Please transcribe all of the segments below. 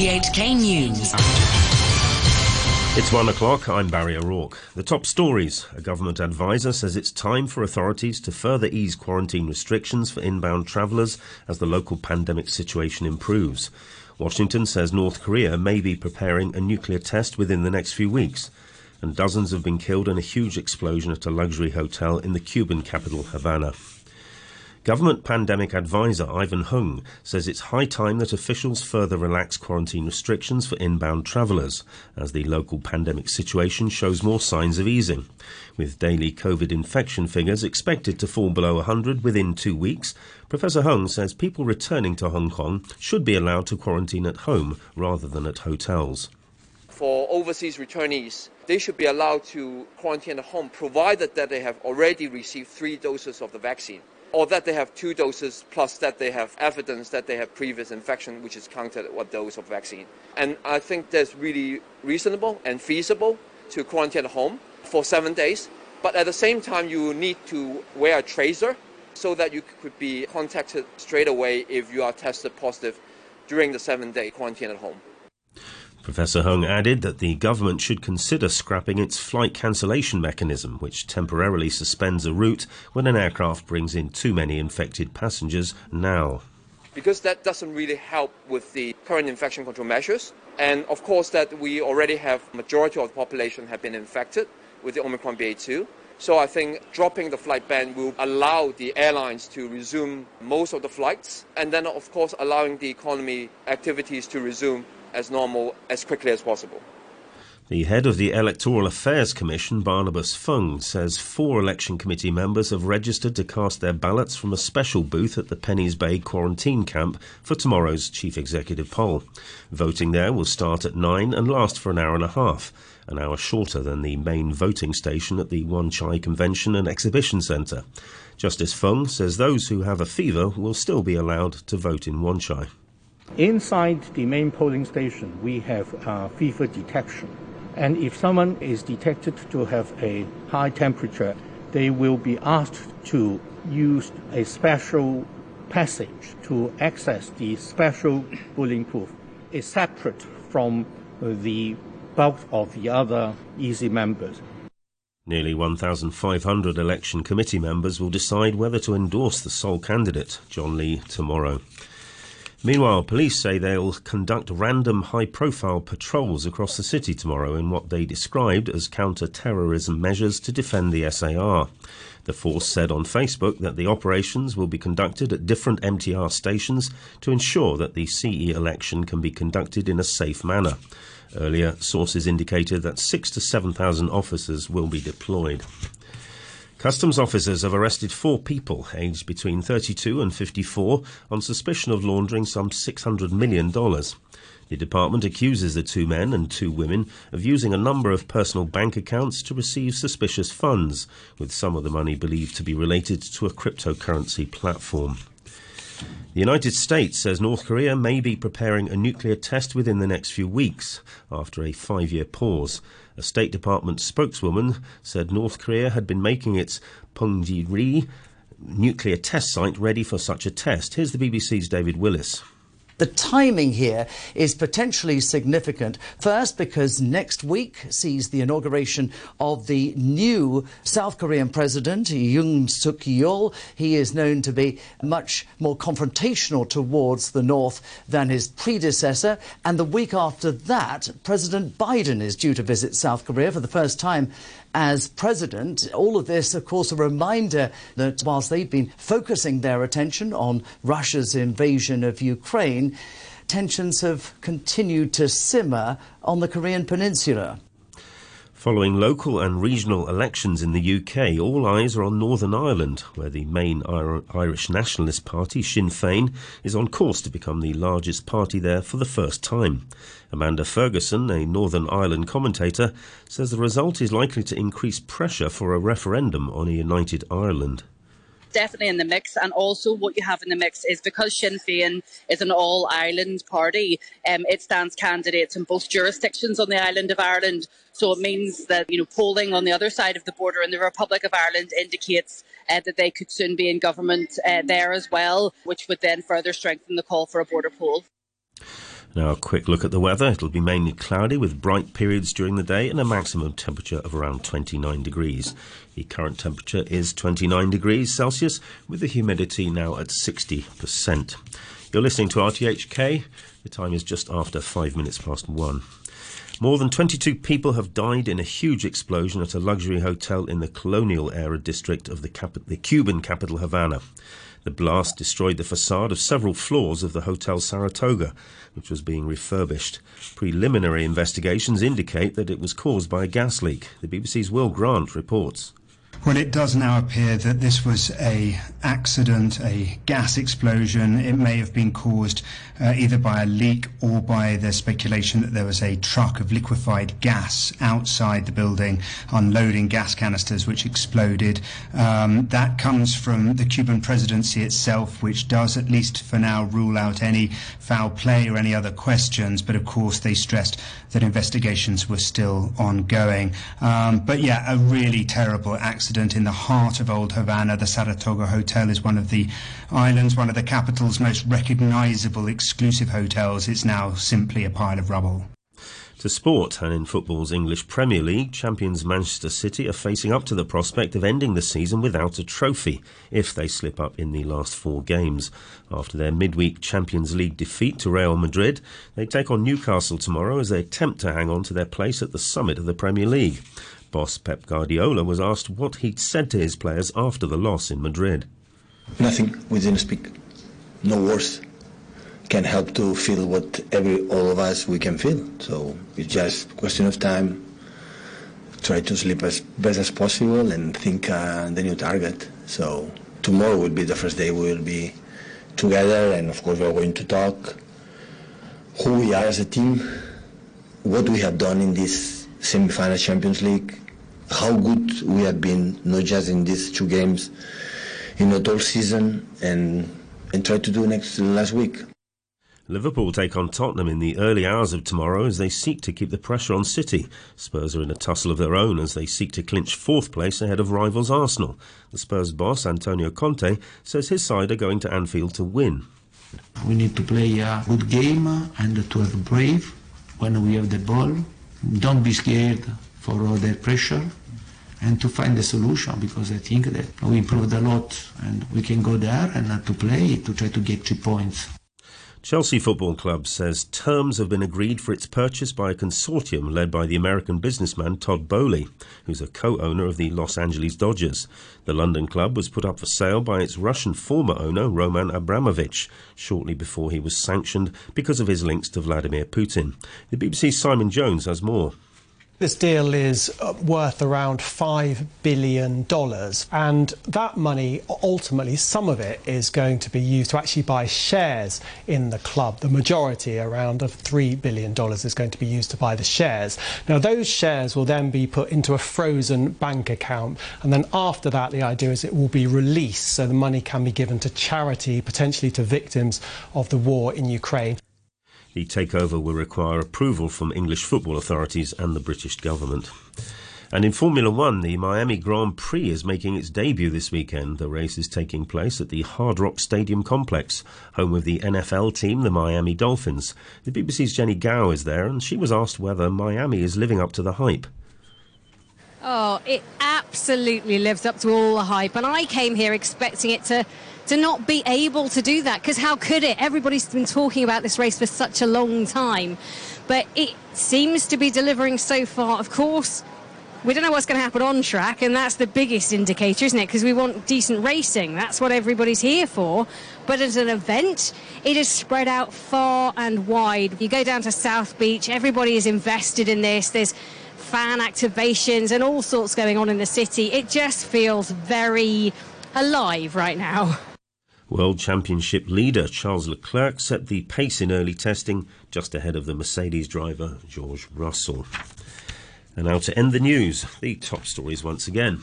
98K News. It's one o'clock. I'm Barry O'Rourke. The top stories. A government advisor says it's time for authorities to further ease quarantine restrictions for inbound travellers as the local pandemic situation improves. Washington says North Korea may be preparing a nuclear test within the next few weeks. And dozens have been killed in a huge explosion at a luxury hotel in the Cuban capital, Havana. Government pandemic advisor Ivan Hung says it's high time that officials further relax quarantine restrictions for inbound travellers as the local pandemic situation shows more signs of easing. With daily COVID infection figures expected to fall below 100 within two weeks, Professor Hung says people returning to Hong Kong should be allowed to quarantine at home rather than at hotels. For overseas returnees, they should be allowed to quarantine at home provided that they have already received three doses of the vaccine or that they have two doses plus that they have evidence that they have previous infection, which is counted a dose of vaccine. And I think that's really reasonable and feasible to quarantine at home for seven days. But at the same time, you need to wear a tracer so that you could be contacted straight away if you are tested positive during the seven day quarantine at home. Professor Hung added that the government should consider scrapping its flight cancellation mechanism, which temporarily suspends a route when an aircraft brings in too many infected passengers now. Because that doesn't really help with the current infection control measures. And of course that we already have majority of the population have been infected with the Omicron BA2. So I think dropping the flight ban will allow the airlines to resume most of the flights and then of course allowing the economy activities to resume as normal as quickly as possible. The head of the Electoral Affairs Commission, Barnabas Fung, says four election committee members have registered to cast their ballots from a special booth at the Penny's Bay quarantine camp for tomorrow's chief executive poll. Voting there will start at nine and last for an hour and a half, an hour shorter than the main voting station at the Wan Chai Convention and Exhibition Centre. Justice Fung says those who have a fever will still be allowed to vote in Wan Chai. Inside the main polling station, we have uh, fever detection. And if someone is detected to have a high temperature, they will be asked to use a special passage to access the special bulletin booth. It's separate from the bulk of the other EC members. Nearly 1,500 election committee members will decide whether to endorse the sole candidate, John Lee, tomorrow. Meanwhile, police say they'll conduct random high profile patrols across the city tomorrow in what they described as counter terrorism measures to defend the SAR. The force said on Facebook that the operations will be conducted at different MTR stations to ensure that the CE election can be conducted in a safe manner. Earlier, sources indicated that six to 7,000 officers will be deployed. Customs officers have arrested four people aged between 32 and 54 on suspicion of laundering some $600 million. The department accuses the two men and two women of using a number of personal bank accounts to receive suspicious funds, with some of the money believed to be related to a cryptocurrency platform. The United States says North Korea may be preparing a nuclear test within the next few weeks after a five year pause. A State Department spokeswoman said North Korea had been making its Punggye-ri nuclear test site ready for such a test. Here's the BBC's David Willis. The timing here is potentially significant. First, because next week sees the inauguration of the new South Korean president, Yoon Suk Yeol. He is known to be much more confrontational towards the North than his predecessor. And the week after that, President Biden is due to visit South Korea for the first time as president. All of this, of course, a reminder that whilst they've been focusing their attention on Russia's invasion of Ukraine, tensions have continued to simmer on the Korean Peninsula. Following local and regional elections in the UK, all eyes are on Northern Ireland, where the main Irish nationalist party, Sinn Féin, is on course to become the largest party there for the first time. Amanda Ferguson, a Northern Ireland commentator, says the result is likely to increase pressure for a referendum on a united Ireland definitely in the mix. And also, what you have in the mix is because Sinn Féin is an all Ireland party, um, it stands candidates in both jurisdictions on the island of Ireland. So it means that you know polling on the other side of the border in the Republic of Ireland indicates uh, that they could soon be in government uh, there as well, which would then further strengthen the call for a border poll. Now, a quick look at the weather. It'll be mainly cloudy with bright periods during the day and a maximum temperature of around 29 degrees. The current temperature is 29 degrees Celsius with the humidity now at 60%. You're listening to RTHK. The time is just after five minutes past one. More than 22 people have died in a huge explosion at a luxury hotel in the colonial era district of the, cap- the Cuban capital Havana. The blast destroyed the facade of several floors of the Hotel Saratoga, which was being refurbished. Preliminary investigations indicate that it was caused by a gas leak. The BBC's Will Grant reports. Well, it does now appear that this was a accident, a gas explosion. It may have been caused uh, either by a leak or by the speculation that there was a truck of liquefied gas outside the building unloading gas canisters, which exploded. Um, that comes from the Cuban presidency itself, which does, at least for now, rule out any foul play or any other questions. But of course, they stressed that investigations were still ongoing. Um, but yeah, a really terrible accident accident in the heart of Old Havana. The Saratoga Hotel is one of the island's, one of the capital's most recognizable exclusive hotels. It's now simply a pile of rubble. To sport, and in football's English Premier League, champions Manchester City are facing up to the prospect of ending the season without a trophy if they slip up in the last four games. After their midweek Champions League defeat to Real Madrid, they take on Newcastle tomorrow as they attempt to hang on to their place at the summit of the Premier League. Boss Pep Guardiola was asked what he'd said to his players after the loss in Madrid. Nothing. We didn't speak. No words can help to feel what every all of us we can feel. So it's just a question of time. Try to sleep as best as possible and think uh, the new target. So tomorrow will be the first day we will be together, and of course we are going to talk who we are as a team, what we have done in this semi-final Champions League, how good we have been, not just in these two games, in the whole season, and and try to do next last week. Liverpool take on Tottenham in the early hours of tomorrow as they seek to keep the pressure on City. Spurs are in a tussle of their own as they seek to clinch fourth place ahead of rivals Arsenal. The Spurs boss, Antonio Conte, says his side are going to Anfield to win. We need to play a good game and to have brave when we have the ball. Don't be scared for all that pressure and to find a solution because I think that we improved a lot and we can go there and to play to try to get three points. Chelsea Football Club says terms have been agreed for its purchase by a consortium led by the American businessman Todd Boehly, who's a co-owner of the Los Angeles Dodgers. The London club was put up for sale by its Russian former owner Roman Abramovich shortly before he was sanctioned because of his links to Vladimir Putin. The BBC's Simon Jones has more. This deal is uh, worth around $5 billion. And that money, ultimately, some of it is going to be used to actually buy shares in the club. The majority, around of $3 billion, is going to be used to buy the shares. Now, those shares will then be put into a frozen bank account. And then after that, the idea is it will be released so the money can be given to charity, potentially to victims of the war in Ukraine. The takeover will require approval from English football authorities and the British government. And in Formula One, the Miami Grand Prix is making its debut this weekend. The race is taking place at the Hard Rock Stadium complex, home of the NFL team, the Miami Dolphins. The BBC's Jenny Gow is there, and she was asked whether Miami is living up to the hype. Oh, it absolutely lives up to all the hype. And I came here expecting it to to not be able to do that because how could it? Everybody's been talking about this race for such a long time, but it seems to be delivering so far. Of course, we don't know what's going to happen on track, and that's the biggest indicator, isn't it? Because we want decent racing. That's what everybody's here for. But as an event, it is spread out far and wide. You go down to South Beach, everybody is invested in this. There's fan activations and all sorts going on in the city. It just feels very alive right now. World Championship leader Charles Leclerc set the pace in early testing just ahead of the Mercedes driver George Russell. And now to end the news, the top stories once again.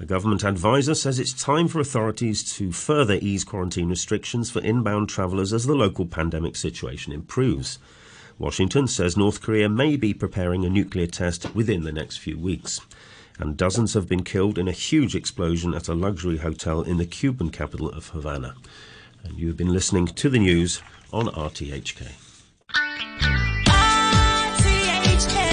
A government advisor says it's time for authorities to further ease quarantine restrictions for inbound travellers as the local pandemic situation improves. Washington says North Korea may be preparing a nuclear test within the next few weeks and dozens have been killed in a huge explosion at a luxury hotel in the Cuban capital of Havana. And you've been listening to the news on RTHK. RTHK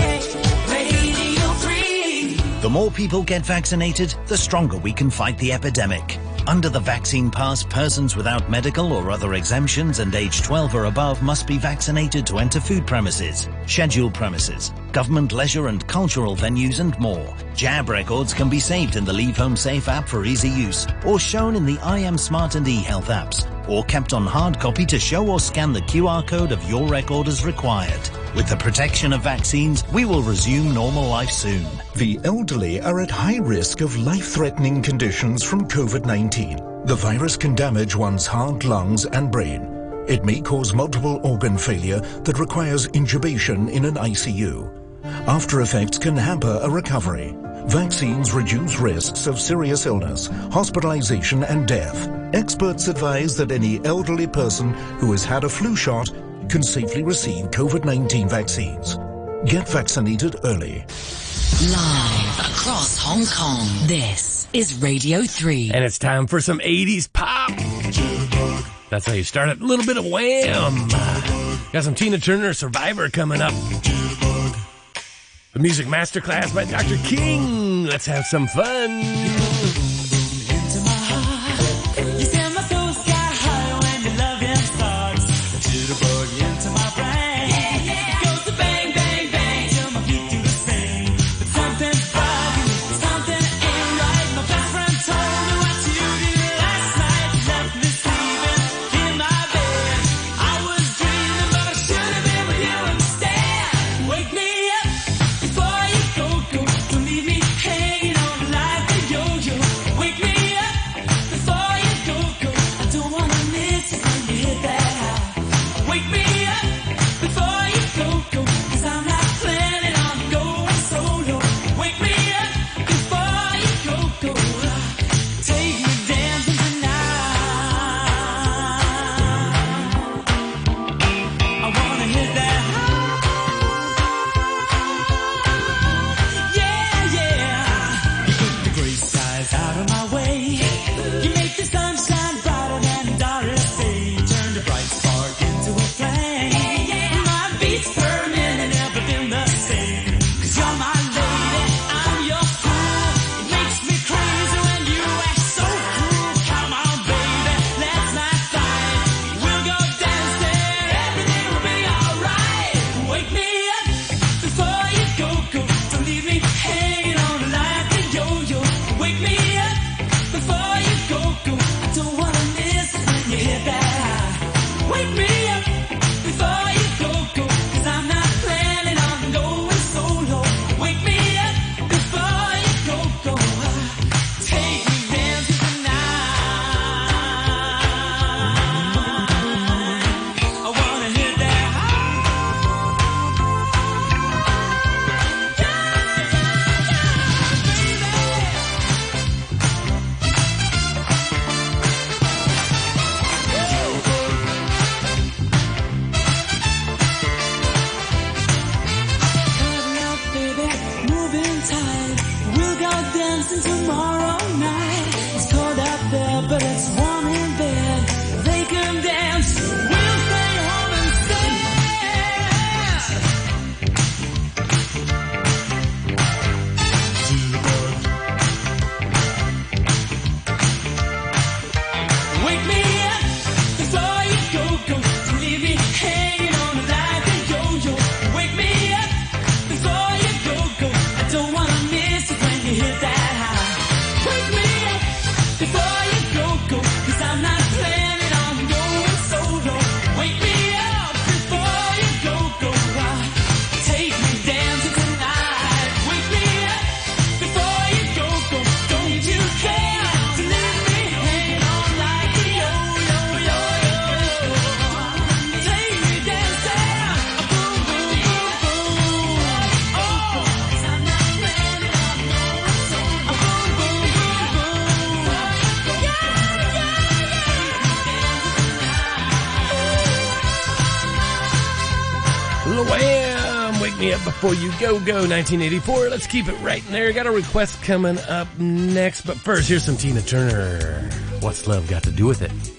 the more people get vaccinated, the stronger we can fight the epidemic. Under the Vaccine Pass, persons without medical or other exemptions and age 12 or above must be vaccinated to enter food premises, scheduled premises, government leisure and cultural venues and more. Jab records can be saved in the Leave Home Safe app for easy use or shown in the iAM Smart and eHealth apps or kept on hard copy to show or scan the QR code of your record as required. With the protection of vaccines, we will resume normal life soon. The elderly are at high risk of life-threatening conditions from COVID-19. The virus can damage one's heart, lungs and brain. It may cause multiple organ failure that requires intubation in an ICU. After effects can hamper a recovery. Vaccines reduce risks of serious illness, hospitalization and death. Experts advise that any elderly person who has had a flu shot can safely receive COVID-19 vaccines. Get vaccinated early. Live across Hong Kong, this is Radio 3. And it's time for some 80s pop. That's how you start it. A little bit of Wham. Got some Tina Turner Survivor coming up. The music masterclass by Dr. King. Let's have some fun. dancing tomorrow night. You go go 1984. Let's keep it right in there. Got a request coming up next, but first here's some Tina Turner. What's love got to do with it?